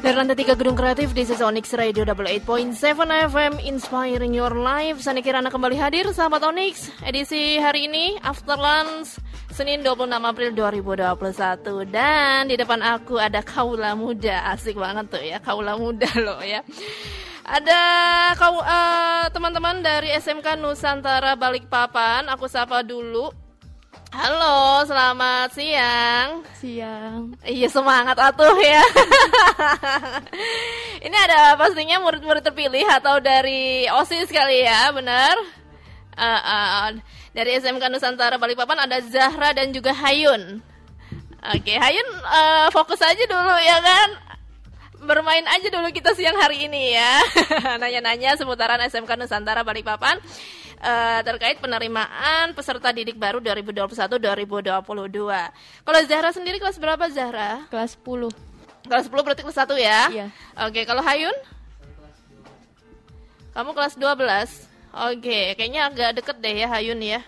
Dari lantai 3 Gedung Kreatif di Onyx Radio Double 8.7 FM Inspiring Your Life. Sani Kirana kembali hadir sahabat Onyx. Edisi hari ini After Lunch Senin 26 April 2021 Dan di depan aku ada Kaula Muda. Asik banget tuh ya Kaula Muda loh ya. Ada kau uh, teman-teman dari SMK Nusantara Balikpapan, aku sapa dulu. Halo, selamat siang. Siang. Iya semangat atuh ya. Ini ada pastinya murid-murid terpilih atau dari OSIS kali ya, benar? Uh, uh, dari SMK Nusantara Balikpapan ada Zahra dan juga Hayun. Oke, Hayun uh, fokus aja dulu ya kan bermain aja dulu kita siang hari ini ya. Nanya-nanya seputaran SMK Nusantara Balikpapan uh, terkait penerimaan peserta didik baru 2021-2022. Kalau Zahra sendiri kelas berapa Zahra? Kelas 10. Kelas 10 berarti kelas 1 ya? Iya. Oke, kalau Hayun? Kamu kelas 12. Oke, kayaknya agak deket deh ya Hayun ya.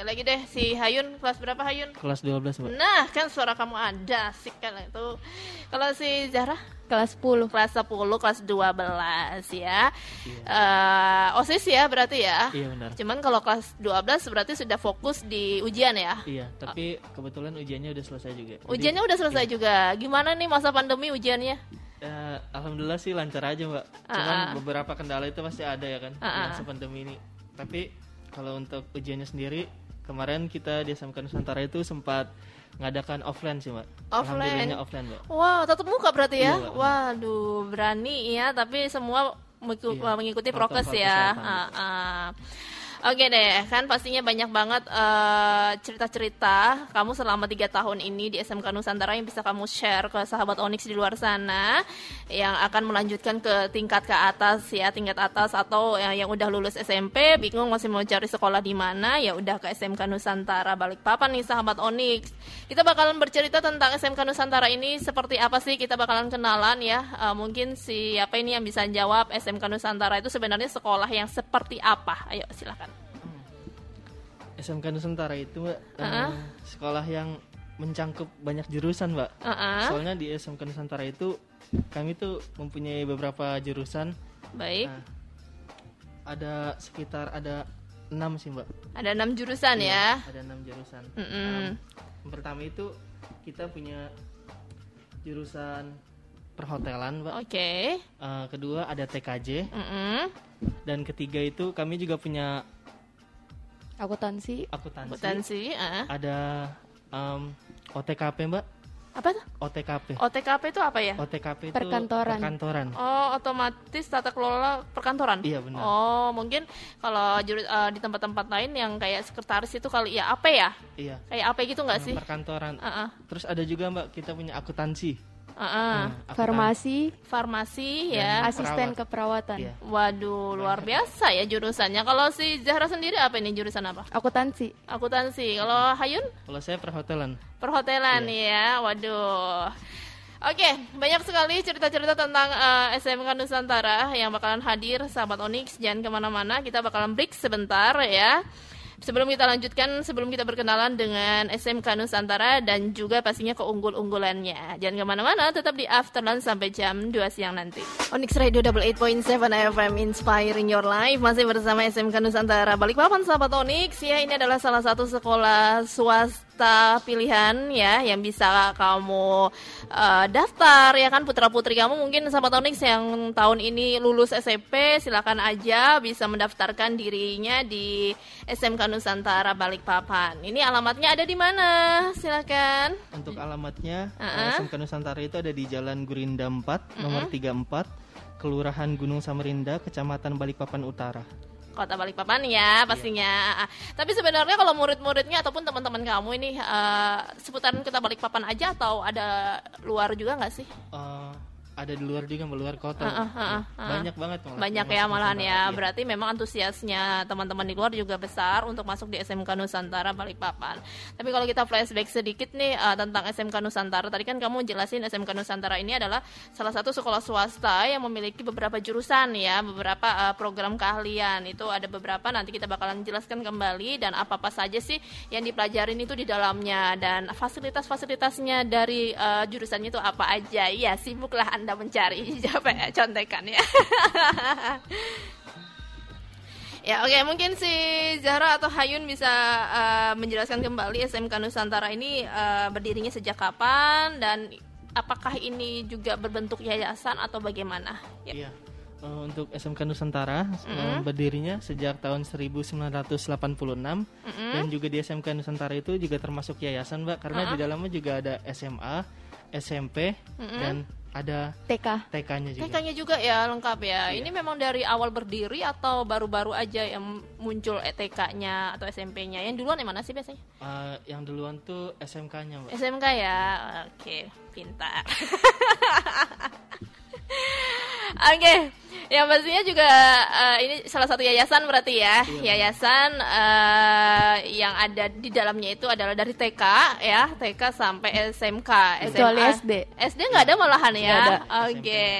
Sekali lagi deh si Hayun kelas berapa Hayun? Kelas 12, Mbak. Nah, kan suara kamu ada sih kan itu. Kalau si Zahra? Kelas 10. Kelas 10, kelas 12 ya. Iya. Uh, OSIS ya berarti ya? Iya benar. Cuman kalau kelas 12 berarti sudah fokus di ujian ya? Iya, tapi oh. kebetulan ujiannya udah selesai juga. Ujiannya Jadi, udah selesai iya. juga. Gimana nih masa pandemi ujiannya? Uh, Alhamdulillah sih lancar aja mbak. Cuman uh -uh. beberapa kendala itu pasti ada ya kan uh -uh. masa pandemi ini. Tapi kalau untuk ujiannya sendiri kemarin kita di SMK Nusantara itu sempat ngadakan offline sih mbak. Offline? Offline mbak. Wow tetap muka berarti ya? Iya, waduh berani ya tapi semua iya. mengikuti prokes ya. Oke deh, kan pastinya banyak banget eh, cerita-cerita kamu selama tiga tahun ini di SMK Nusantara yang bisa kamu share ke sahabat Onyx di luar sana yang akan melanjutkan ke tingkat ke atas ya, tingkat atas atau yang, yang udah lulus SMP, bingung masih mau cari sekolah di mana, ya udah ke SMK Nusantara Balikpapan nih sahabat Onyx. Kita bakalan bercerita tentang SMK Nusantara ini seperti apa sih? Kita bakalan kenalan ya. Uh, mungkin siapa ini yang bisa jawab SMK Nusantara itu sebenarnya sekolah yang seperti apa? Ayo silakan. SMK Nusantara itu mbak uh -uh. Uh, sekolah yang mencangkup banyak jurusan mbak. Uh -uh. Soalnya di SMK Nusantara itu kami tuh mempunyai beberapa jurusan. Baik. Nah, ada sekitar ada enam sih mbak. Ada enam jurusan iya, ya? Ada enam jurusan. Mm -mm. Um, yang pertama itu kita punya jurusan perhotelan mbak. Oke. Okay. Uh, kedua ada TKJ. Mm -mm. Dan ketiga itu kami juga punya Akuntansi. Akuntansi. Akuntansi. Uh. Ada um, OTKP mbak. Apa tuh? OTKP. OTKP itu apa ya? OTKP itu perkantoran. perkantoran. Oh, otomatis tata kelola perkantoran. Iya benar. Oh, mungkin kalau jurus uh, di tempat-tempat lain yang kayak sekretaris itu kali ya apa ya? Iya. Kayak apa gitu nggak sih? Perkantoran. Uh -uh. Terus ada juga mbak kita punya akuntansi. Uh -uh. Hmm, farmasi, farmasi ya, asisten keperawatan. Iya. Waduh, luar biasa ya jurusannya. Kalau si Zahra sendiri apa ini jurusan apa? Akuntansi. Akuntansi. Kalau Hayun? Kalau saya perhotelan. Perhotelan iya. ya. Waduh. Oke, banyak sekali cerita-cerita tentang uh, eh, SMK Nusantara yang bakalan hadir, sahabat Onyx. Jangan ke mana-mana, kita bakalan break sebentar ya. Sebelum kita lanjutkan, sebelum kita berkenalan dengan SMK Nusantara dan juga pastinya keunggul-unggulannya. Jangan ke mana-mana, tetap di Afternoon sampai jam 2 siang nanti. Onyx Radio Double 8.7 FM Inspiring Your Life masih bersama SMK Nusantara. Balikpapan sahabat Onyx ya, ini adalah salah satu sekolah swasta pilihan ya yang bisa kamu uh, daftar ya kan putra putri kamu mungkin sahabat Onyx yang tahun ini lulus SMP silakan aja bisa mendaftarkan dirinya di SMK Nusantara Balikpapan. Ini alamatnya ada di mana? Silakan. Untuk alamatnya uh -uh. SMK Nusantara itu ada di Jalan Gurinda 4 uh -uh. nomor 34 Kelurahan Gunung Samarinda, Kecamatan Balikpapan Utara kota Balikpapan ya pastinya. Iya. Tapi sebenarnya kalau murid-muridnya ataupun teman-teman kamu ini uh, seputaran kita Balikpapan aja atau ada luar juga nggak sih? Uh, ada di luar juga luar kota. Uh, uh, uh, uh, banyak banget malah banyak ya malahan ya. iya. berarti memang antusiasnya teman-teman di luar juga besar untuk masuk di SMK Nusantara Balikpapan. Tapi kalau kita flashback sedikit nih uh, tentang SMK Nusantara tadi kan kamu jelasin SMK Nusantara ini adalah salah satu sekolah swasta yang memiliki beberapa jurusan ya beberapa uh, program keahlian. Itu ada beberapa nanti kita bakalan jelaskan kembali dan apa apa saja sih yang dipelajarin itu di dalamnya. Dan fasilitas-fasilitasnya dari uh, jurusannya itu apa aja. Ya sibuklah anda anda mencari siapa ya contekan ya. ya oke okay, mungkin si Zahra atau Hayun bisa uh, menjelaskan kembali SMK Nusantara ini uh, berdirinya sejak kapan dan apakah ini juga berbentuk yayasan atau bagaimana? Ya. Iya. Uh, untuk SMK Nusantara mm -hmm. berdirinya sejak tahun 1986 mm -hmm. dan juga di SMK Nusantara itu juga termasuk yayasan, Mbak, karena uh -huh. di dalamnya juga ada SMA, SMP mm -hmm. dan ada TK. TK-nya juga. TK-nya juga ya lengkap ya. Iya. Ini memang dari awal berdiri atau baru-baru aja yang muncul TK-nya atau SMP-nya? Yang duluan yang mana sih biasanya? Uh, yang duluan tuh SMK-nya, Mbak. SMK ya. Oke, pintar. Oke, okay. yang pastinya juga uh, ini salah satu yayasan berarti ya, iya. yayasan uh, yang ada di dalamnya itu adalah dari TK ya, TK sampai SMK, Kecuali SD. SD nggak ada malahan ya. Oke. Okay.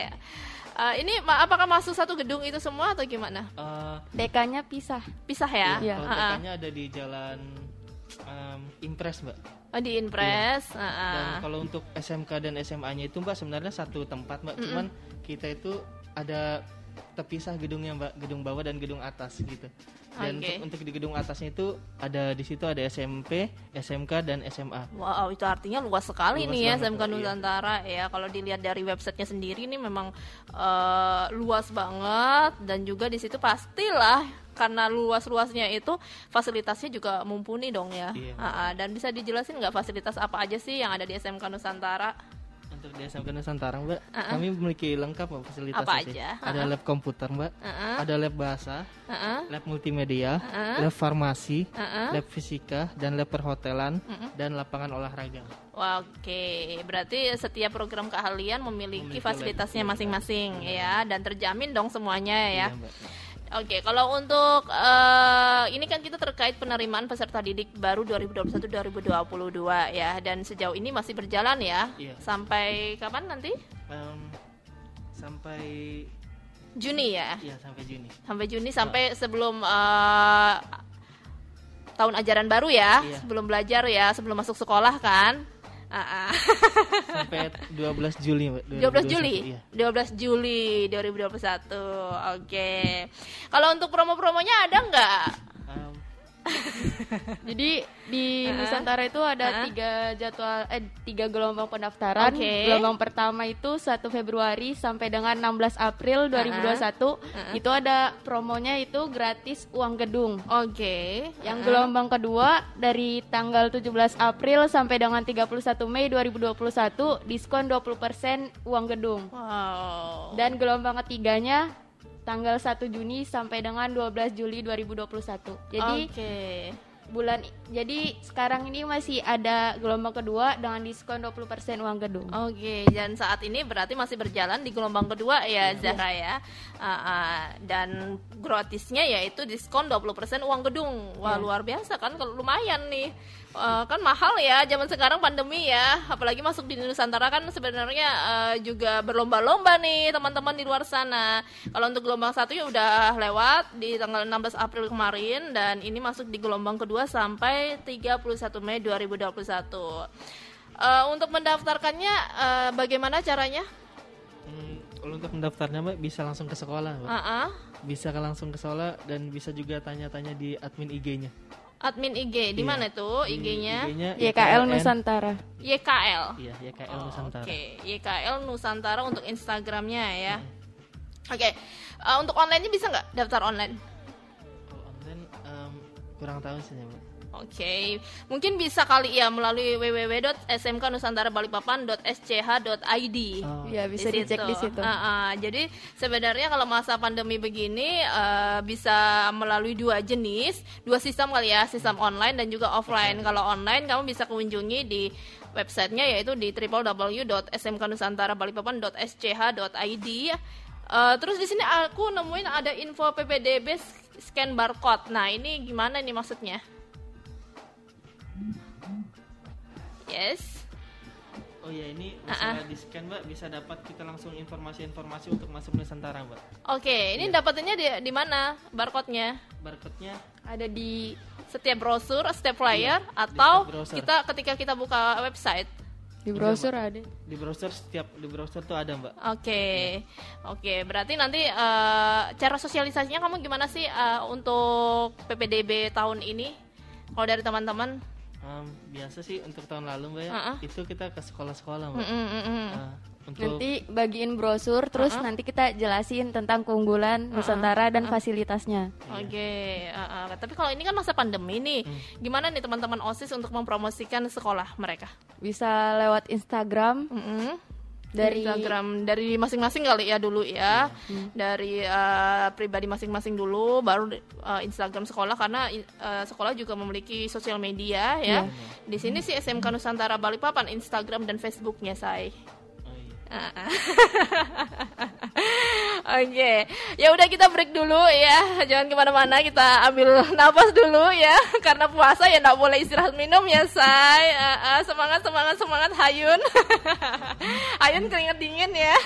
Uh, eh, ini apakah masuk satu gedung itu semua atau gimana? Uh, TK-nya pisah. Pisah ya? Iya. Kalau TK-nya ada di jalan um, Impres, Mbak. Oh, di Impres. Iya. Uh -uh. Dan kalau untuk SMK dan SMA-nya itu Mbak sebenarnya satu tempat, Mbak. Mm -mm. Cuman kita itu ada terpisah gedungnya mbak gedung bawah dan gedung atas gitu dan okay. untuk, untuk di gedung atasnya itu ada di situ ada SMP SMK dan SMA wow itu artinya luas sekali luas nih ya SMK iya. Nusantara iya. ya kalau dilihat dari websitenya sendiri ini memang uh, luas banget dan juga di situ pastilah karena luas-luasnya itu fasilitasnya juga mumpuni dong ya iya. uh, dan bisa dijelasin nggak fasilitas apa aja sih yang ada di SMK Nusantara untuk di SMK Nusantara mbak uh -uh. kami memiliki lengkap mbak fasilitas apa aja uh -uh. ada lab komputer mbak uh -uh. ada lab bahasa uh -uh. lab multimedia uh -uh. lab farmasi uh -uh. lab fisika dan lab perhotelan uh -uh. dan lapangan olahraga Oke, berarti setiap program keahlian memiliki, memiliki fasilitasnya masing-masing ya dan terjamin dong semuanya ya. Iya, mbak. Oke, okay, kalau untuk uh, ini kan kita terkait penerimaan peserta didik baru 2021-2022 ya, dan sejauh ini masih berjalan ya. Iya. Sampai kapan nanti? Um, sampai Juni ya. Iya, sampai Juni. Sampai Juni sampai oh. sebelum uh, tahun ajaran baru ya, iya. sebelum belajar ya, sebelum masuk sekolah kan. Uh-uh. Sampai 12 Juli, Mbak. 12 Juli. Iya. 12 Juli 2021. Oke. Okay. Kalau untuk promo-promonya ada nggak? Jadi di uh. Nusantara itu ada uh tiga jadwal eh tiga gelombang pendaftaran. Okay. Gelombang pertama itu 1 Februari sampai dengan 16 April 2021. Uh -huh. Uh -huh. Itu ada promonya itu gratis uang gedung. Oke. Okay. Yang uh gelombang kedua dari tanggal 17 April sampai dengan 31 Mei 2021 diskon 20% uang gedung. Wow. Dan gelombang ketiganya tanggal 1 Juni sampai dengan 12 Juli 2021. Jadi okay. Bulan jadi sekarang ini masih ada gelombang kedua dengan diskon 20% uang gedung. Oke, okay, dan saat ini berarti masih berjalan di gelombang kedua ya yes. Zahra ya. Uh, uh, dan gratisnya yaitu diskon 20% uang gedung. Wah, yeah. luar biasa kan kalau lumayan nih uh, kan mahal ya zaman sekarang pandemi ya apalagi masuk di Nusantara kan sebenarnya uh, juga berlomba-lomba nih teman-teman di luar sana kalau untuk gelombang satu ya udah lewat di tanggal 16 April kemarin dan ini masuk di gelombang kedua sampai 31 Mei 2021 uh, eh, untuk mendaftarkannya uh, bagaimana caranya hmm, kalau untuk mendaftarnya mbak bisa langsung ke sekolah mbak. Uh -uh. bisa langsung ke sekolah dan bisa juga tanya-tanya di admin IG-nya admin IG di iya. mana tuh IG-nya? YKL Nusantara. YKL. Iya, YKL oh, Nusantara. Oke, okay. YKL Nusantara untuk Instagramnya ya. Hmm. Oke, okay. uh, eh, untuk online-nya bisa nggak daftar online? Kurang tahu sih, Mbak. Oke, okay. mungkin bisa kali ya melalui www.smknusantarabalikpapan.sch.id. Oh. Ya bisa di dicek di situ. Uh, uh, jadi sebenarnya kalau masa pandemi begini uh, bisa melalui dua jenis, dua sistem kali ya, sistem online dan juga offline. Kalau online kamu bisa kunjungi di websitenya yaitu di www.smknusantarabalikpapan.sch.id. Uh, terus di sini aku nemuin ada info PPDB scan barcode. Nah ini gimana nih maksudnya? Yes. Oh ya ini bisa uh-uh. di scan mbak bisa dapat kita langsung informasi-informasi untuk masuk Nusantara mbak. Oke okay, ini ya. dapatannya di di mana barcode-nya? Barcode-nya ada di setiap brosur, setiap flyer iya, atau kita ketika kita buka website. Di browser iya, ada. Di browser setiap di browser tuh ada mbak. Oke, okay. ya. oke. Okay. Berarti nanti uh, cara sosialisasinya kamu gimana sih uh, untuk PPDB tahun ini? Kalau dari teman-teman? Um, biasa sih untuk tahun lalu mbak ya, uh -uh. itu kita ke sekolah-sekolah mbak. Mm -mm, mm Uh, untuk... Nanti bagiin brosur, terus uh -uh. nanti kita jelasin tentang keunggulan uh -uh. Nusantara dan uh -uh. fasilitasnya. Oke, okay. uh -uh. tapi kalau ini kan masa pandemi nih, hmm. gimana nih teman-teman osis untuk mempromosikan sekolah mereka? Bisa lewat Instagram. Uh -uh dari Instagram dari masing-masing kali ya dulu ya hmm. dari uh, pribadi masing-masing dulu baru uh, Instagram sekolah karena uh, sekolah juga memiliki sosial media ya yeah. di sini sih SMK Nusantara Balikpapan Instagram dan Facebooknya saya Oke, okay. ya udah kita break dulu ya, jangan ke mana-mana, kita ambil nafas dulu ya, karena puasa ya nggak boleh istirahat minum ya, say. Uh, uh, semangat, semangat, semangat, Hayun. Hayun keringet dingin ya.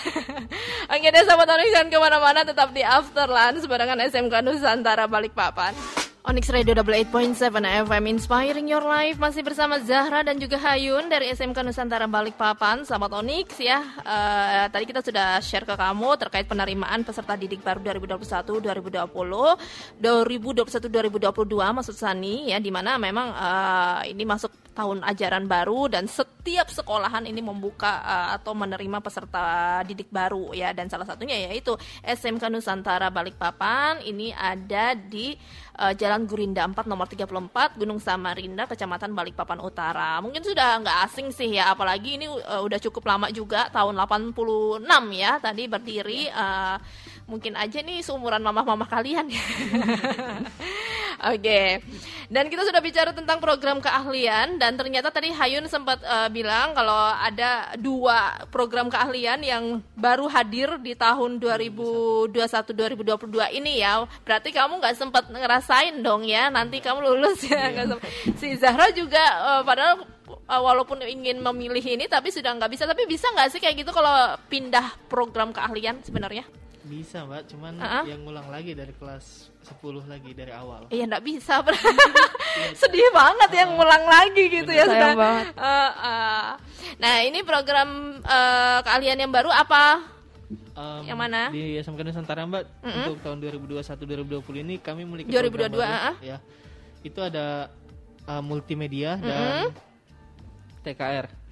Oke deh, sahabat Onyx jangan ke mana-mana, tetap di Afterland, sebarangan SMK Nusantara Balikpapan. Onyx Radio Double 8.7 FM Inspiring Your Life masih bersama Zahra dan juga Hayun dari SMK Nusantara Balikpapan. Sahabat Onyx ya, uh, tadi kita sudah share ke kamu terkait penerimaan peserta didik baru 2021 2020, 2021 2022 maksud Sani ya, di mana memang uh, ini masuk tahun ajaran baru dan setiap sekolahan ini membuka uh, atau menerima peserta didik baru ya. Dan salah satunya yaitu SMK Nusantara Balikpapan. Ini ada di uh, Jalan Gurinda 4 nomor 34 Gunung Samarinda Kecamatan Balikpapan Utara. Mungkin sudah nggak asing sih ya. Apalagi ini uh, udah cukup lama juga tahun 86 ya tadi berdiri. Uh, mungkin aja nih seumuran mama-mama kalian. ya. Oke. Okay. Dan kita sudah bicara tentang program keahlian dan ternyata tadi Hayun sempat uh, bilang kalau ada dua program keahlian yang baru hadir di tahun 2021 2022 ini ya. Berarti kamu nggak sempat ngerasain dong ya. Nanti kamu lulus ya. Iya. si Zahra juga uh, padahal uh, walaupun ingin memilih ini tapi sudah nggak bisa. Tapi bisa nggak sih kayak gitu kalau pindah program keahlian sebenarnya? Bisa mbak, cuman uh -huh. yang ngulang lagi dari kelas 10 lagi dari awal. Iya nggak bisa, sedih banget uh, yang ngulang lagi gitu ya sudah. Uh, uh. Nah ini program uh, keahlian yang baru apa? Um, yang mana? Di SMK Nusantara mbak mm -hmm. untuk tahun 2021-2020 ini kami memiliki 2022 baru, uh. ya. Itu ada uh, multimedia mm -hmm. dan TKR.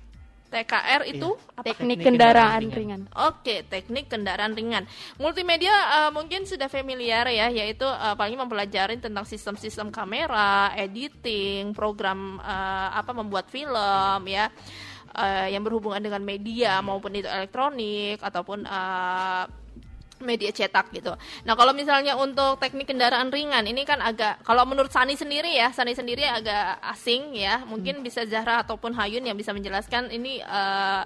TKR itu iya. apa? teknik, kendaraan, kendaraan ringan. ringan. Oke, teknik kendaraan ringan. Multimedia uh, mungkin sudah familiar ya, yaitu uh, paling mempelajari tentang sistem-sistem kamera, editing, program uh, apa membuat film ya. Uh, yang berhubungan dengan media maupun itu elektronik ataupun uh, media cetak gitu. Nah kalau misalnya untuk teknik kendaraan ringan ini kan agak kalau menurut Sani sendiri ya Sani sendiri agak asing ya. Mungkin hmm. bisa Zahra ataupun Hayun yang bisa menjelaskan ini uh,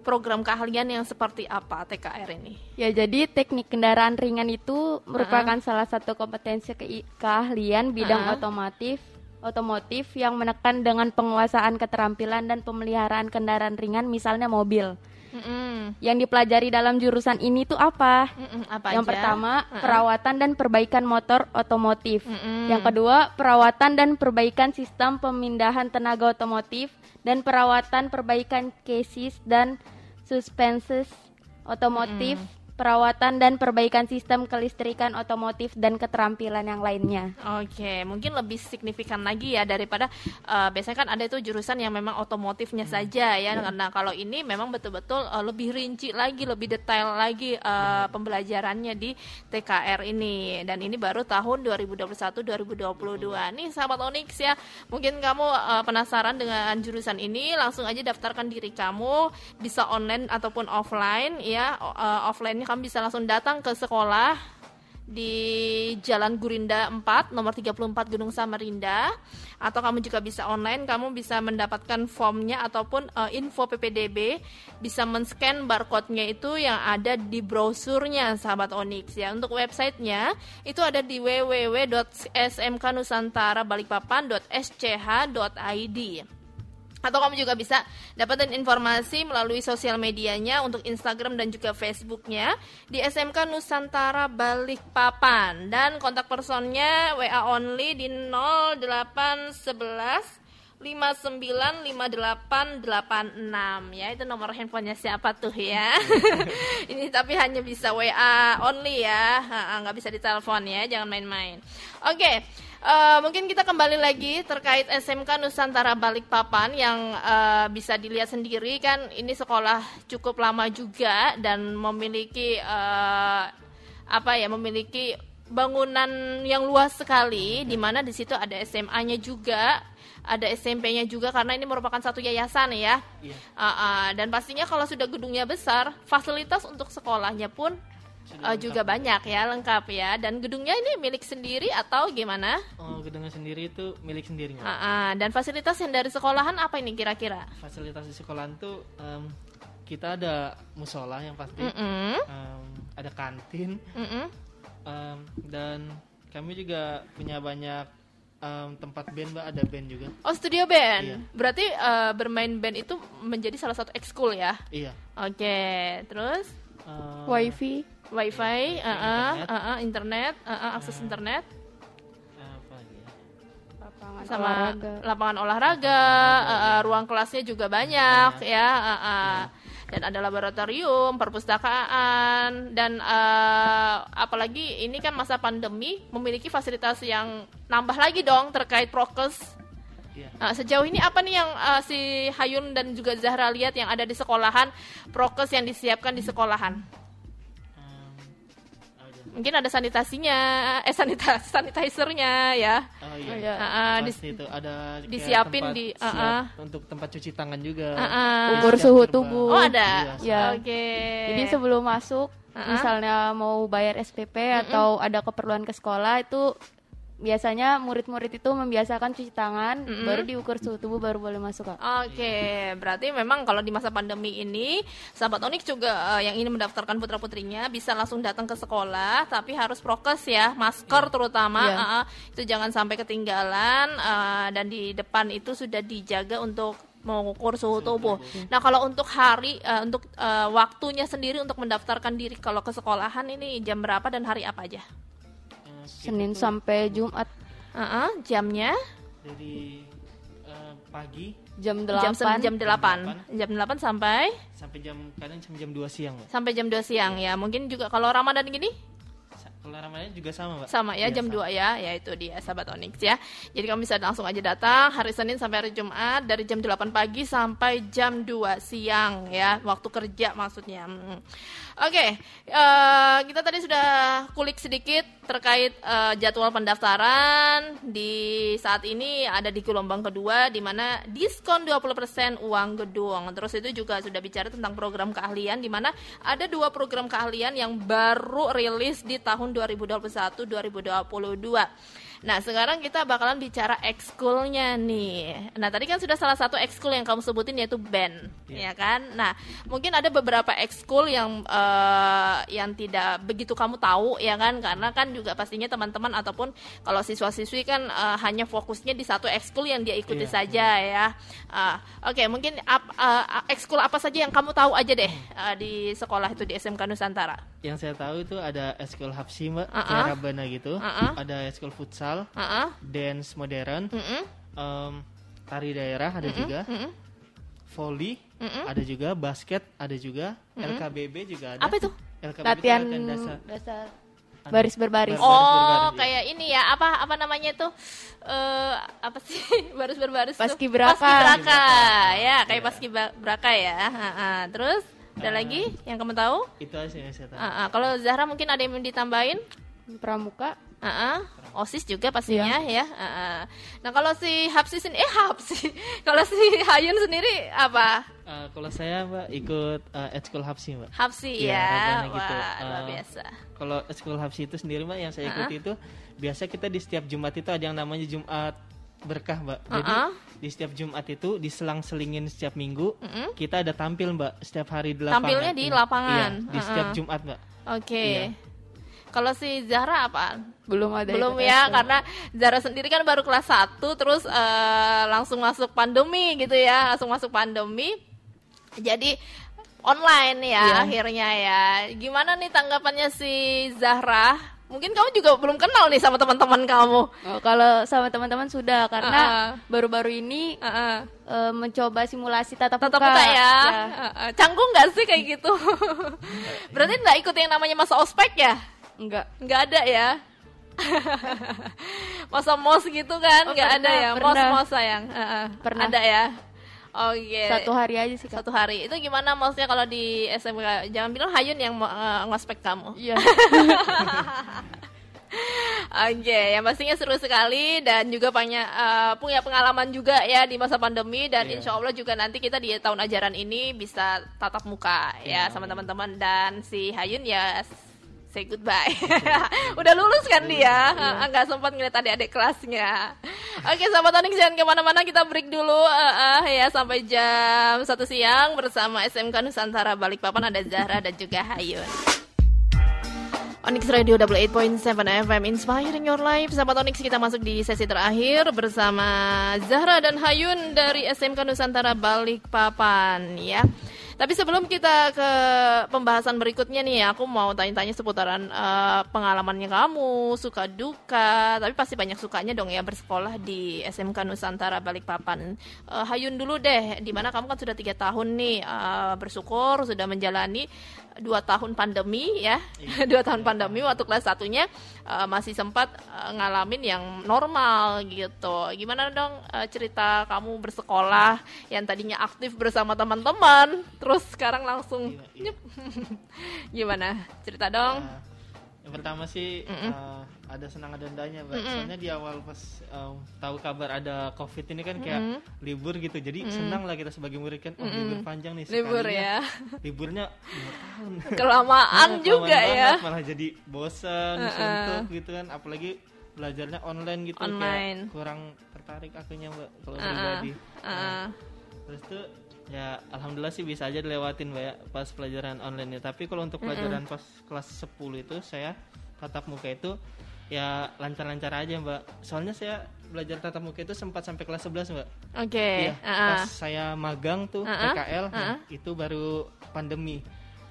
program keahlian yang seperti apa TKR ini? Ya jadi teknik kendaraan ringan itu merupakan uh -huh. salah satu kompetensi ke keahlian bidang uh -huh. otomotif otomotif yang menekan dengan penguasaan keterampilan dan pemeliharaan kendaraan ringan misalnya mobil. Mm-mm. Yang dipelajari dalam jurusan ini tuh apa? apa yang aja? pertama uh-uh. perawatan dan perbaikan motor otomotif. Mm-mm. Yang kedua perawatan dan perbaikan sistem pemindahan tenaga otomotif dan perawatan perbaikan chassis dan suspenses otomotif. Mm-mm perawatan dan perbaikan sistem kelistrikan otomotif dan keterampilan yang lainnya. Oke, mungkin lebih signifikan lagi ya daripada uh, biasanya kan ada itu jurusan yang memang otomotifnya hmm. saja ya. Hmm. Nah, kalau ini memang betul-betul uh, lebih rinci lagi, lebih detail lagi uh, hmm. pembelajarannya di TKR ini dan ini baru tahun 2021 2022. Nih sahabat Onyx ya, mungkin kamu uh, penasaran dengan jurusan ini, langsung aja daftarkan diri kamu bisa online ataupun offline ya. Uh, offline kamu bisa langsung datang ke sekolah di Jalan Gurinda 4 nomor 34 Gunung Samarinda. Atau kamu juga bisa online kamu bisa mendapatkan formnya ataupun uh, info PPDB bisa men-scan barcode-nya itu yang ada di brosurnya sahabat Onyx ya. Untuk websitenya itu ada di www.smknusantarabalikpapan.sch.id atau kamu juga bisa dapetin informasi melalui sosial medianya untuk Instagram dan juga Facebooknya di SMK Nusantara Balikpapan. Dan kontak personnya WA only di 0811 595886 ya itu nomor handphonenya siapa tuh ya? Ini tapi hanya bisa WA only ya. Nggak bisa ditelepon ya. Jangan main-main. Oke okay. Uh, mungkin kita kembali lagi terkait SMK Nusantara Balikpapan yang uh, bisa dilihat sendiri kan ini sekolah cukup lama juga dan memiliki uh, apa ya memiliki bangunan yang luas sekali di mana di situ ada SMA-nya juga ada SMP-nya juga karena ini merupakan satu yayasan ya. Yeah. Uh, uh, dan pastinya kalau sudah gedungnya besar, fasilitas untuk sekolahnya pun uh, juga banyak ya, lengkap ya. Dan gedungnya ini milik sendiri atau gimana? Oh, gedungnya sendiri itu milik sendiri. Uh, uh, dan fasilitas yang dari sekolahan apa ini kira-kira? Fasilitas di sekolahan tuh um, kita ada musola yang pasti, mm -hmm. um, ada kantin, mm -hmm. um, dan kami juga punya banyak um, tempat band mbak ada band juga oh studio band iya. berarti uh, bermain band itu menjadi salah satu ekskul ya iya oke okay. terus uh, wifi wifi uh -uh, internet, uh -uh, internet uh -uh, akses uh, internet apa ya? lapangan sama olahraga. lapangan olahraga, uh, uh, ruang kelasnya juga banyak, banyak. ya uh, uh dan ada laboratorium, perpustakaan dan uh, apalagi ini kan masa pandemi memiliki fasilitas yang nambah lagi dong terkait prokes. Nah, sejauh ini apa nih yang uh, si Hayun dan juga Zahra lihat yang ada di sekolahan prokes yang disiapkan di sekolahan? mungkin ada sanitasinya eh sanitas sanitizernya ya oh iya, oh, iya. Uh, uh, di, itu ada disiapin di uh, uh, untuk tempat cuci tangan juga uh, uh. ukur suhu tubuh oh ada iya, ya oke okay. jadi sebelum masuk uh, uh. misalnya mau bayar SPP uh, uh. atau ada keperluan ke sekolah itu biasanya murid-murid itu membiasakan cuci tangan mm -hmm. baru diukur suhu tubuh baru boleh masuk kak. Oke, okay. berarti memang kalau di masa pandemi ini sahabat Onik juga uh, yang ingin mendaftarkan putra putrinya bisa langsung datang ke sekolah tapi harus prokes ya masker yeah. terutama yeah. Uh, itu jangan sampai ketinggalan uh, dan di depan itu sudah dijaga untuk mengukur suhu tubuh. Nah, kalau untuk hari uh, untuk uh, waktunya sendiri untuk mendaftarkan diri kalau ke sekolahan ini jam berapa dan hari apa aja? Senin sampai Jumat. Uh -uh, jamnya? Dari uh, pagi. Jam 8 jam, jam 8 jam 8 sampai? Sampai jam kadang sampai jam 2 siang sampai jam 2 siang ya. Mungkin juga kalau Ramadan gini kalau juga sama, Mbak. Sama ya, ya jam sama. 2 ya, yaitu dia sahabat Onyx ya. Jadi kamu bisa langsung aja datang hari Senin sampai hari Jumat dari jam 8 pagi sampai jam 2 siang ya, waktu kerja maksudnya. Hmm. Oke, okay, uh, kita tadi sudah kulik sedikit terkait uh, jadwal pendaftaran di saat ini ada di gelombang kedua di mana diskon 20% uang gedung. Terus itu juga sudah bicara tentang program keahlian di mana ada dua program keahlian yang baru rilis di tahun 2021 2022. Nah, sekarang kita bakalan bicara ekskulnya nih. Nah, tadi kan sudah salah satu ekskul yang kamu sebutin yaitu band, yeah. ya kan? Nah, mungkin ada beberapa ekskul yang uh, yang tidak begitu kamu tahu ya kan? Karena kan juga pastinya teman-teman ataupun kalau siswa-siswi kan uh, hanya fokusnya di satu ekskul yang dia ikuti yeah. saja ya. Uh, Oke, okay, mungkin ap, uh, ekskul apa saja yang kamu tahu aja deh uh, di sekolah itu di SMK Nusantara? Yang saya tahu itu ada ekskul Hapsi, Mbak, uh -uh. gitu. Uh -uh. Ada ekskul futsal futsal, uh -uh. dance modern, uh -uh. Um, tari daerah ada uh -uh. juga, uh -uh. volley uh -uh. ada juga, basket ada juga, uh -uh. LKBB juga ada. Apa itu? LKB latihan dasar. dasar baris berbaris. Oh, baris berbaris, iya. kayak ini ya, apa apa namanya tuh? Uh, apa sih baris berbaris Paski beraka. Paski beraka. Ya, kayak paski beraka ya. Ha -ha. Terus ada uh, lagi yang kamu tahu? Itu aja yang saya tahu. Uh -uh. Kalau Zahra mungkin ada yang ditambahin? Pramuka. Uh -uh. OSIS juga pastinya iya. ya. Uh -uh. Nah, kalau si Hapsi sendiri eh Hapsi. kalau si Hayun sendiri apa? Uh, kalau saya Mbak ikut uh, School Hapsi Mbak. Hapsi ya. ya. Wah, gitu. uh, luar biasa. Kalau School Hapsi itu sendiri Mbak yang saya ikuti uh -uh. itu biasa kita di setiap Jumat itu ada yang namanya Jumat berkah mbak jadi uh -uh. di setiap Jumat itu diselang-selingin setiap minggu uh -uh. kita ada tampil mbak setiap hari di lapangan tampilnya di lapangan iya, di uh -uh. setiap Jumat mbak oke okay. iya. Kalau si Zahra apa? Belum ada. Belum ya, itu. karena Zahra sendiri kan baru kelas 1 terus uh, langsung masuk pandemi gitu ya, langsung masuk pandemi. Jadi online ya yeah. akhirnya ya. Gimana nih tanggapannya si Zahra? Mungkin kamu juga belum kenal nih sama teman-teman kamu. Oh, kalau sama teman-teman sudah karena baru-baru uh -uh. ini uh -uh. Uh, mencoba simulasi tatap, tatap muka. muka ya. ya. Uh -uh. Canggung nggak sih kayak gitu? Berarti nggak ikut yang namanya masa ospek ya? Enggak. Enggak ada ya. Masa mos gitu kan? Oh, Enggak ada ya. Mos-mos sayang. Uh, uh. Pernah. Ada ya. Oh iya. Satu hari aja sih. Kak. Satu hari. Itu gimana maksudnya kalau di SMK? Jangan bilang Hayun yang uh, ngospek kamu. Iya. Oke, okay, yang pastinya seru sekali dan juga banyak uh, punya pengalaman juga ya di masa pandemi dan yeah. insya Allah juga nanti kita di tahun ajaran ini bisa tatap muka yeah. ya sama teman-teman dan si Hayun ya say goodbye. Udah lulus kan dia, yeah. nggak sempat ngeliat adik-adik kelasnya. Oke, sahabat Onyx jangan ke mana-mana, kita break dulu uh, uh, ya sampai jam satu siang bersama SMK Nusantara Balikpapan ada Zahra dan juga Hayun. Onyx Radio 88.7 FM Inspiring Your Life Sahabat Onyx kita masuk di sesi terakhir Bersama Zahra dan Hayun dari SMK Nusantara Balikpapan ya tapi sebelum kita ke pembahasan berikutnya nih, aku mau tanya-tanya seputaran uh, pengalamannya kamu, suka duka. Tapi pasti banyak sukanya dong ya bersekolah di SMK Nusantara Balikpapan. Uh, Hayun dulu deh, di mana kamu kan sudah tiga tahun nih uh, bersyukur sudah menjalani dua tahun pandemi ya, iya. dua tahun pandemi waktu kelas satunya uh, masih sempat uh, ngalamin yang normal gitu. Gimana dong uh, cerita kamu bersekolah yang tadinya aktif bersama teman-teman? terus sekarang langsung iya, iya. gimana cerita dong uh, yang pertama sih mm -mm. Uh, ada senang ada endahnya mbak mm -mm. soalnya di awal pas uh, tahu kabar ada covid ini kan kayak mm -mm. libur gitu jadi mm -mm. senang lah kita sebagai murid kan oh mm -mm. libur panjang nih libur ya liburnya dua tahun kelamaan nah, juga ya malah jadi bosan uh -uh. suntuk gitu kan apalagi belajarnya online gitu online. kayak kurang tertarik akunya mbak kalau uh -uh. pribadi uh -uh. Nah, terus tuh ya alhamdulillah sih bisa aja dilewatin mbak ya pas pelajaran online ya tapi kalau untuk pelajaran mm -hmm. pas kelas 10 itu saya tatap muka itu ya lancar-lancar aja mbak soalnya saya belajar tatap muka itu sempat sampai kelas 11 mbak oke okay. ya, uh -uh. pas saya magang tuh uh -uh. PKL uh -uh. Nah, itu baru pandemi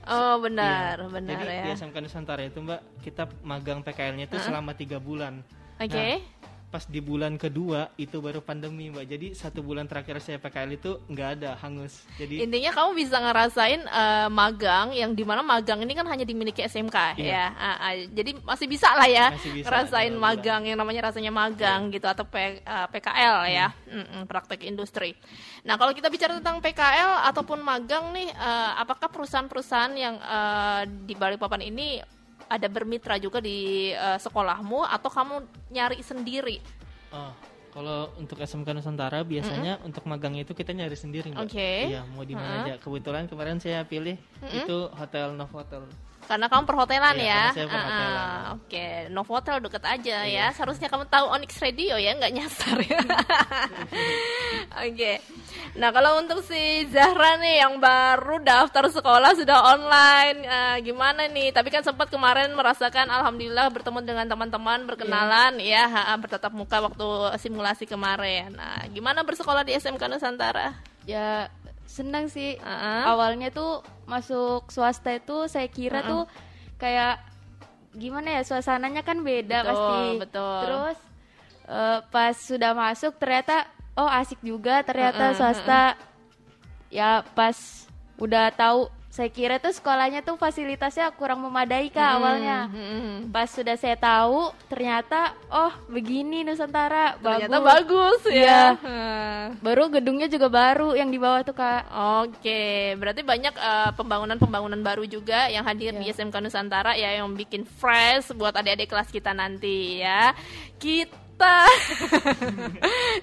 Oh benar, ya. benar Jadi ya. di SMK Nusantara itu mbak kita magang PKL-nya itu uh -uh. selama tiga bulan. Oke. Okay. Nah, pas di bulan kedua itu baru pandemi mbak jadi satu bulan terakhir saya PKL itu nggak ada hangus jadi intinya kamu bisa ngerasain uh, magang yang di mana magang ini kan hanya dimiliki SMK iya. ya uh, uh, jadi masih bisa lah ya masih bisa, ngerasain magang yang namanya rasanya magang yeah. gitu atau P, uh, eh, PKL hmm. ya mm -mm, praktek industri nah kalau kita bicara tentang PKL ataupun magang nih uh, apakah perusahaan-perusahaan yang uh, di Balikpapan ini ada bermitra juga di uh, sekolahmu atau kamu nyari sendiri? Oh, kalau untuk SMK Nusantara biasanya mm -hmm. untuk magang itu kita nyari sendiri, Oke. Okay. Iya, mau di mana uh -huh. aja. Kebetulan kemarin saya pilih mm -hmm. itu Hotel Novotel. Karena kamu perhotelan iya, ya. Saya perhotelan. Uh, Oke, okay. Novotel deket aja iya. ya. Seharusnya kamu tahu Onyx Radio ya, nggak nyasar ya. Oke. okay. Nah kalau untuk si Zahra nih yang baru daftar sekolah sudah online, uh, gimana nih? Tapi kan sempat kemarin merasakan Alhamdulillah bertemu dengan teman-teman, berkenalan yeah. ya, bertatap muka waktu simulasi kemarin. Nah, gimana bersekolah di SMK Nusantara? Ya senang sih uh -uh. awalnya tuh masuk swasta itu saya kira uh -uh. tuh kayak gimana ya suasananya kan beda betul, pasti betul terus uh, pas sudah masuk ternyata oh asik juga ternyata uh -uh, swasta uh -uh. ya pas udah tahu saya kira tuh sekolahnya tuh fasilitasnya kurang memadai kak hmm, awalnya. Hmm. Pas sudah saya tahu ternyata oh begini Nusantara ternyata bagus, bagus ya. ya. Hmm. Baru gedungnya juga baru yang di bawah tuh kak. Oke, berarti banyak pembangunan pembangunan-pembangunan baru juga yang hadir ya. di SMK Nusantara ya yang bikin fresh buat adik-adik kelas kita nanti ya. Kita kita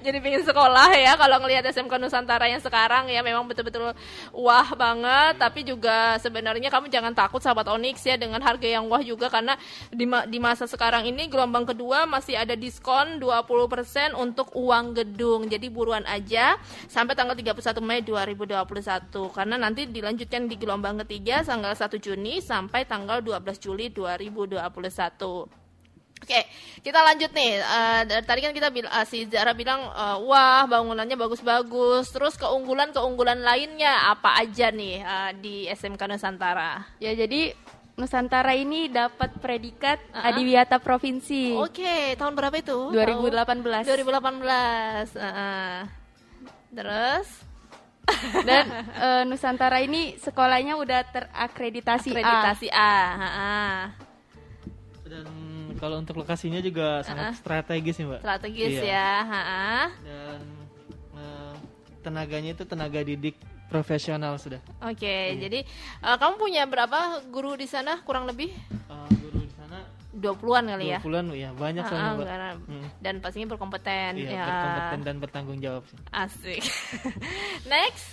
jadi pengen sekolah ya. Kalau ngelihat SMK Nusantara yang sekarang ya memang betul-betul wah banget. Tapi juga sebenarnya kamu jangan takut sahabat Onyx ya dengan harga yang wah juga. Karena di, ma di masa sekarang ini gelombang kedua masih ada diskon 20% untuk uang gedung. Jadi buruan aja sampai tanggal 31 Mei 2021 karena nanti dilanjutkan di gelombang ketiga tanggal 1 Juni sampai tanggal 12 Juli 2021 Oke, kita lanjut nih. Uh, tadi kan kita bilang uh, si Zara bilang uh, wah bangunannya bagus-bagus. Terus keunggulan-keunggulan lainnya apa aja nih uh, di SMK Nusantara? Ya jadi Nusantara ini dapat predikat uh -huh. Adiwiyata Provinsi. Oke, okay, tahun berapa itu? 2018. 2018. Uh -uh. Terus dan uh, Nusantara ini sekolahnya udah terakreditasi Akreditasi A. A. Uh -huh. Dan kalau untuk lokasinya juga sangat uh -uh. strategis nih mbak. Strategis iya. ya. Ha -ha. Dan uh, tenaganya itu tenaga didik profesional sudah. Oke, okay, iya. jadi uh, kamu punya berapa guru di sana kurang lebih? Uh, guru di sana 20-an kali 20 ya? 20-an ya, banyak uh, soalnya, Mbak. Karena, hmm. Dan pastinya berkompeten. Iya, ya. berkompeten dan bertanggung jawab sih. Asik. Next.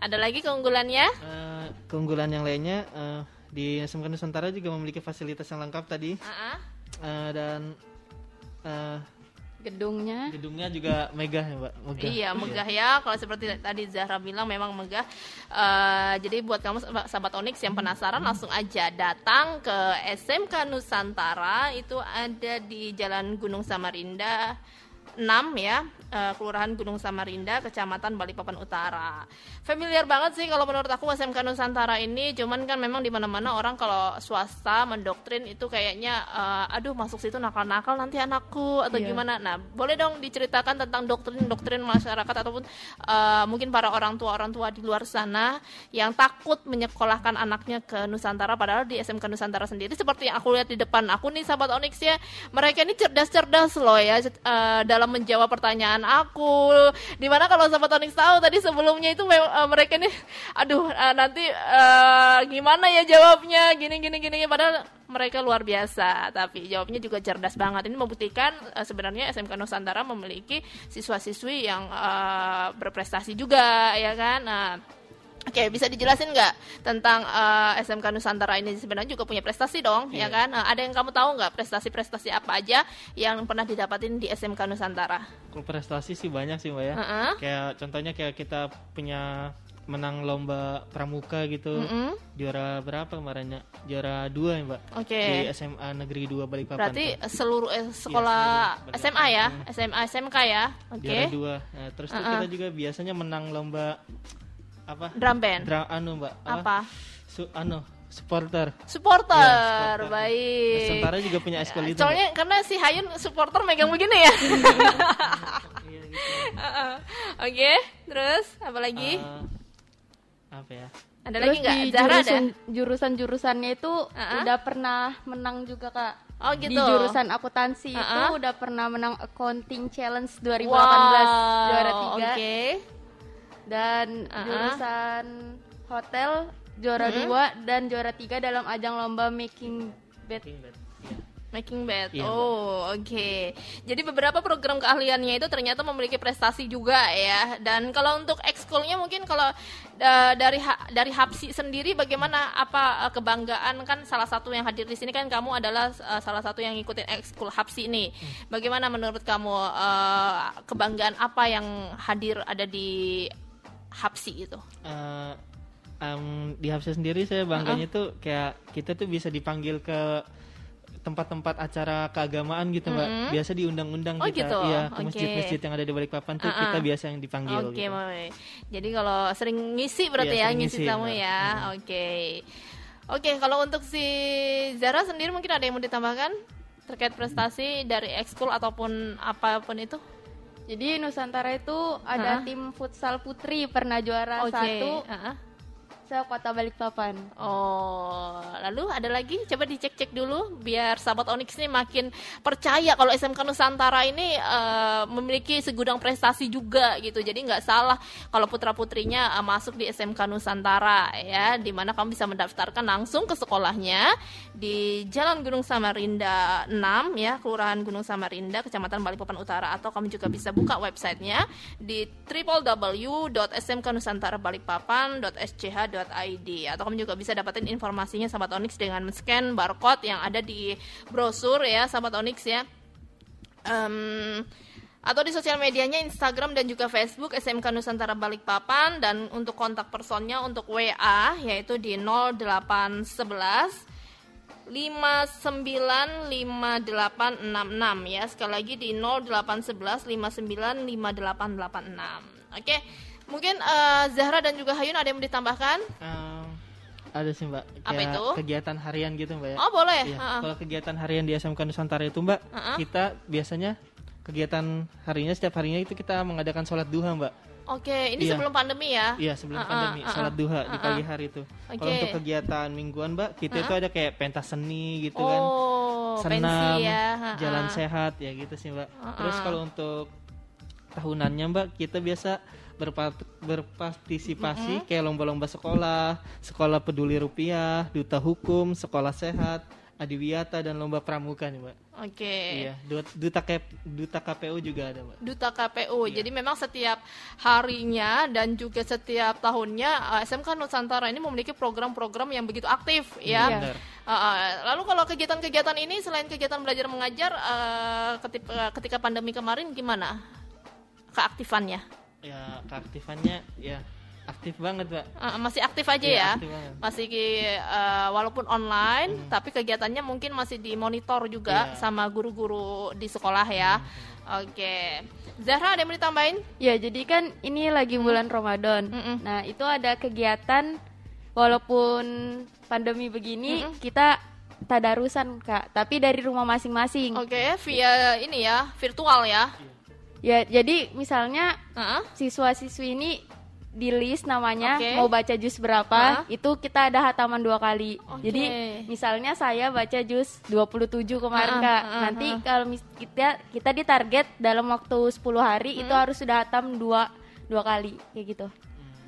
Ada lagi keunggulannya? Uh, keunggulan yang lainnya uh, di SMK Nusantara juga memiliki fasilitas yang lengkap tadi. Uh -uh uh, dan uh, gedungnya? gedungnya juga megah ya mbak? Megah. iya megah ya. Kalau seperti tadi Zahra bilang memang megah. Uh, jadi buat kamu sahabat Onyx yang penasaran langsung aja datang ke SMK Nusantara. Itu ada di Jalan Gunung Samarinda 6 ya uh, Kelurahan Gunung Samarinda, Kecamatan Balikpapan Utara. Familiar banget sih kalau menurut aku SMK Nusantara ini, cuman kan memang di mana-mana orang kalau swasta mendoktrin itu kayaknya uh, aduh masuk situ nakal-nakal nanti anakku atau yeah. gimana. Nah, boleh dong diceritakan tentang doktrin-doktrin masyarakat ataupun uh, mungkin para orang tua orang tua di luar sana yang takut menyekolahkan anaknya ke Nusantara padahal di SMK Nusantara sendiri seperti yang aku lihat di depan aku nih sahabat Onyx ya, mereka ini cerdas-cerdas loh ya uh, dalam menjawab pertanyaan aku. Di mana kalau sahabat Onyx tahu tadi sebelumnya itu uh, mereka nih, aduh uh, nanti uh, gimana ya jawabnya, gini gini gini. Padahal mereka luar biasa, tapi jawabnya juga cerdas banget. Ini membuktikan uh, sebenarnya SMK Nusantara memiliki siswa-siswi yang uh, berprestasi juga, ya kan. Nah, Oke, bisa dijelasin nggak tentang uh, SMK Nusantara ini sebenarnya juga punya prestasi dong, yeah. ya iya. kan? Uh, ada yang kamu tahu nggak prestasi-prestasi apa aja yang pernah didapatin di SMK Nusantara? Kalau prestasi sih banyak sih mbak ya. Uh -uh. Kayak contohnya kayak kita punya menang lomba pramuka gitu, mm -hmm. juara berapa kemarinnya? Juara dua ya mbak. Oke. Okay. Di SMA Negeri 2 Balikpapan. Berarti tuh. seluruh eh, sekolah ya, SMA ya, SMA SMK ya. Oke. Okay. Juara dua. Nah, terus uh -uh. kita juga biasanya menang lomba apa drum band drum anu mbak apa, apa? Su, anu supporter supporter, ya, supporter. baik Nusantara juga punya eskul itu soalnya mbak. karena si Hayun supporter megang begini ya iya, gitu. oke okay, terus apa lagi uh, apa ya ada Terus lagi nggak Zahra jurusan, ada jurusan jurusannya itu uh -huh. udah pernah menang juga kak Oh gitu. Di jurusan akuntansi uh -huh. itu udah pernah menang accounting challenge 2018 wow, juara tiga. Oke. Okay dan uh -huh. jurusan hotel juara hmm. dua dan juara tiga dalam ajang lomba making bed. Making bed. Making bed. Yeah, oh, oke. Okay. Jadi beberapa program keahliannya itu ternyata memiliki prestasi juga ya. Dan kalau untuk ekskulnya mungkin kalau uh, dari ha dari Hapsi sendiri bagaimana apa uh, kebanggaan kan salah satu yang hadir di sini kan kamu adalah uh, salah satu yang ngikutin ekskul Hapsi ini. Hmm. Bagaimana menurut kamu uh, kebanggaan apa yang hadir ada di Hapsi itu? Uh, um, di Hapsi sendiri saya bangganya uh -uh. tuh kayak kita tuh bisa dipanggil ke tempat-tempat acara keagamaan gitu mbak mm -hmm. biasa diundang-undang oh, kita gitu? ya ke masjid-masjid yang ada di Balikpapan tuh uh -uh. kita biasa yang dipanggil oke okay, gitu. jadi kalau sering ngisi berarti iya, ya ngisi, ngisi tamu ya oke okay. oke okay, kalau untuk si Zara sendiri mungkin ada yang mau ditambahkan terkait prestasi dari ekskul ataupun apa pun itu jadi Nusantara itu ada huh? tim futsal putri pernah juara okay. satu. Uh -huh. Kota Balikpapan. Oh, lalu ada lagi? Coba dicek-cek dulu biar sahabat Onyx ini makin percaya kalau SMK Nusantara ini uh, memiliki segudang prestasi juga gitu. Jadi nggak salah kalau putra putrinya uh, masuk di SMK Nusantara ya, di mana kamu bisa mendaftarkan langsung ke sekolahnya di Jalan Gunung Samarinda 6 ya, Kelurahan Gunung Samarinda, Kecamatan Balikpapan Utara atau kamu juga bisa buka websitenya di www.smknusantarabalikpapan.sch id atau kamu juga bisa dapetin informasinya sahabat Onyx dengan scan barcode yang ada di brosur ya sahabat Onyx ya. Um, atau di sosial medianya Instagram dan juga Facebook SMK Nusantara Balikpapan. Dan untuk kontak personnya untuk WA yaitu di 0811 595866 ya. Sekali lagi di 0811 595886 oke Mungkin uh, Zahra dan juga Hayun ada yang mau ditambahkan? Um, ada sih mbak. Kayak Apa itu? Kegiatan harian gitu mbak ya. Oh boleh. Ya. Uh -uh. Kalau kegiatan harian di SMK Nusantara itu mbak, uh -uh. kita biasanya kegiatan harinya setiap harinya itu kita mengadakan sholat duha mbak. Oke, ini iya. sebelum pandemi ya? Iya sebelum uh -uh, pandemi, uh -uh. sholat duha uh -uh. di pagi hari itu. Okay. Kalau untuk kegiatan mingguan mbak, kita uh -uh. itu ada kayak pentas seni gitu kan. oh, kan, senam, ya. uh -uh. jalan sehat ya gitu sih mbak. Uh -uh. Terus kalau untuk tahunannya mbak, kita biasa berpa berpartisipasi mm -hmm. kayak lomba-lomba sekolah, sekolah peduli rupiah, duta hukum, sekolah sehat, adiwiyata dan lomba pramuka nih mbak. Oke. Okay. Iya, duta K, duta KPU juga ada mbak. Duta KPU, iya. jadi memang setiap harinya dan juga setiap tahunnya eh, SMK Nusantara ini memiliki program-program yang begitu aktif ya. Iya. Uh, uh, lalu kalau kegiatan-kegiatan ini selain kegiatan belajar mengajar uh, ketika, ketika pandemi kemarin gimana keaktifannya? Ya keaktifannya ya aktif banget mbak uh, masih aktif aja ya, ya? Aktif masih uh, walaupun online hmm. tapi kegiatannya mungkin masih dimonitor juga yeah. sama guru-guru di sekolah ya hmm. oke okay. Zahra ada yang mau ditambahin ya jadi kan ini lagi hmm. bulan Ramadan hmm. nah itu ada kegiatan walaupun pandemi begini hmm. kita tadarusan kak tapi dari rumah masing-masing oke okay, via ini ya virtual ya Ya, jadi misalnya uh-huh. siswa-siswi ini di list namanya okay. mau baca jus berapa, uh-huh. itu kita ada hataman dua kali. Okay. Jadi misalnya saya baca jus 27 kemarin uh-huh. Kak. Uh-huh. Nanti kalau kita kita ditarget dalam waktu 10 hari uh-huh. itu harus sudah hatam dua dua kali kayak gitu.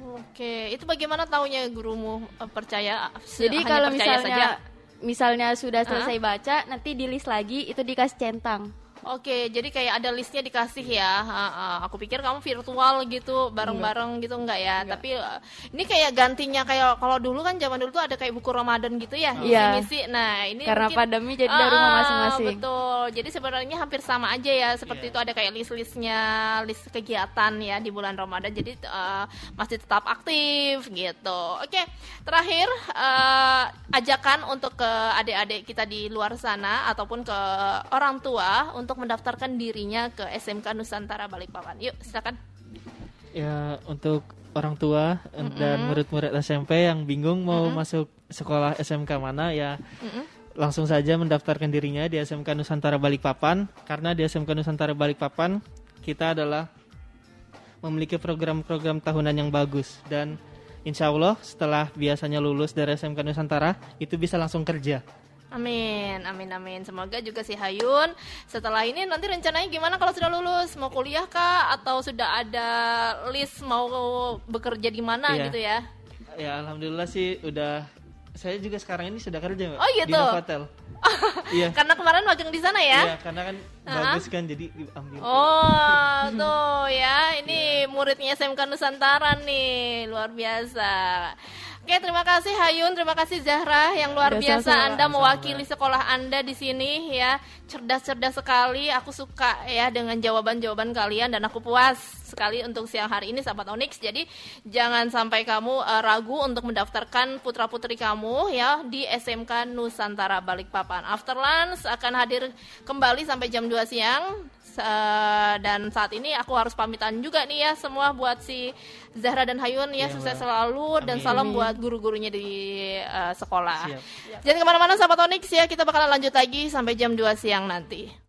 Oke, itu bagaimana taunya gurumu eh, percaya? Jadi kalau misalnya saja? misalnya sudah selesai uh-huh. baca, nanti di list lagi itu dikasih centang. Oke, jadi kayak ada listnya dikasih ya. Uh, uh, aku pikir kamu virtual gitu, bareng-bareng gitu enggak ya? Enggak. Tapi uh, ini kayak gantinya kayak kalau dulu kan zaman dulu tuh ada kayak buku Ramadan gitu ya, Iya. misi Nah, ini karena mungkin, pandemi jadi uh, dari rumah masing-masing. Betul. Jadi sebenarnya hampir sama aja ya, seperti yeah. itu ada kayak list-listnya, list kegiatan ya di bulan Ramadan. Jadi uh, masih tetap aktif gitu. Oke, terakhir uh, ajakan untuk ke adik-adik kita di luar sana ataupun ke orang tua untuk untuk mendaftarkan dirinya ke SMK Nusantara Balikpapan. Yuk, silakan. Ya, untuk orang tua mm-hmm. dan murid-murid SMP yang bingung mau mm-hmm. masuk sekolah SMK mana ya mm-hmm. langsung saja mendaftarkan dirinya di SMK Nusantara Balikpapan karena di SMK Nusantara Balikpapan kita adalah memiliki program-program tahunan yang bagus dan insya Allah setelah biasanya lulus dari SMK Nusantara itu bisa langsung kerja Amin, amin, amin. Semoga juga si Hayun setelah ini nanti rencananya gimana kalau sudah lulus? Mau kuliah kah? Atau sudah ada list mau bekerja di mana iya. gitu ya? Ya, alhamdulillah sih udah. Saya juga sekarang ini sudah kerja oh, gitu? di hotel. iya. Karena kemarin magang di sana ya? Iya, karena kan uh-huh. bagus kan jadi diambil. Oh, tuh ya. Ini yeah. muridnya SMK Nusantara nih, luar biasa. Oke, terima kasih Hayun, terima kasih Zahra yang luar biasa, biasa Anda mewakili sekolah Anda di sini ya. Cerdas-cerdas sekali. Aku suka ya dengan jawaban-jawaban kalian dan aku puas sekali untuk siang hari ini sahabat Onyx. Jadi jangan sampai kamu uh, ragu untuk mendaftarkan putra-putri kamu ya di SMK Nusantara Balikpapan. After lunch akan hadir kembali sampai jam 2 siang uh, dan saat ini aku harus pamitan juga nih ya semua buat si Zahra dan Hayun ya, ya sukses selalu Amin. dan salam buat guru-gurunya di uh, sekolah. Siap. Jangan ke mana-mana sahabat Onyx ya kita bakalan lanjut lagi sampai jam 2 siang nanti.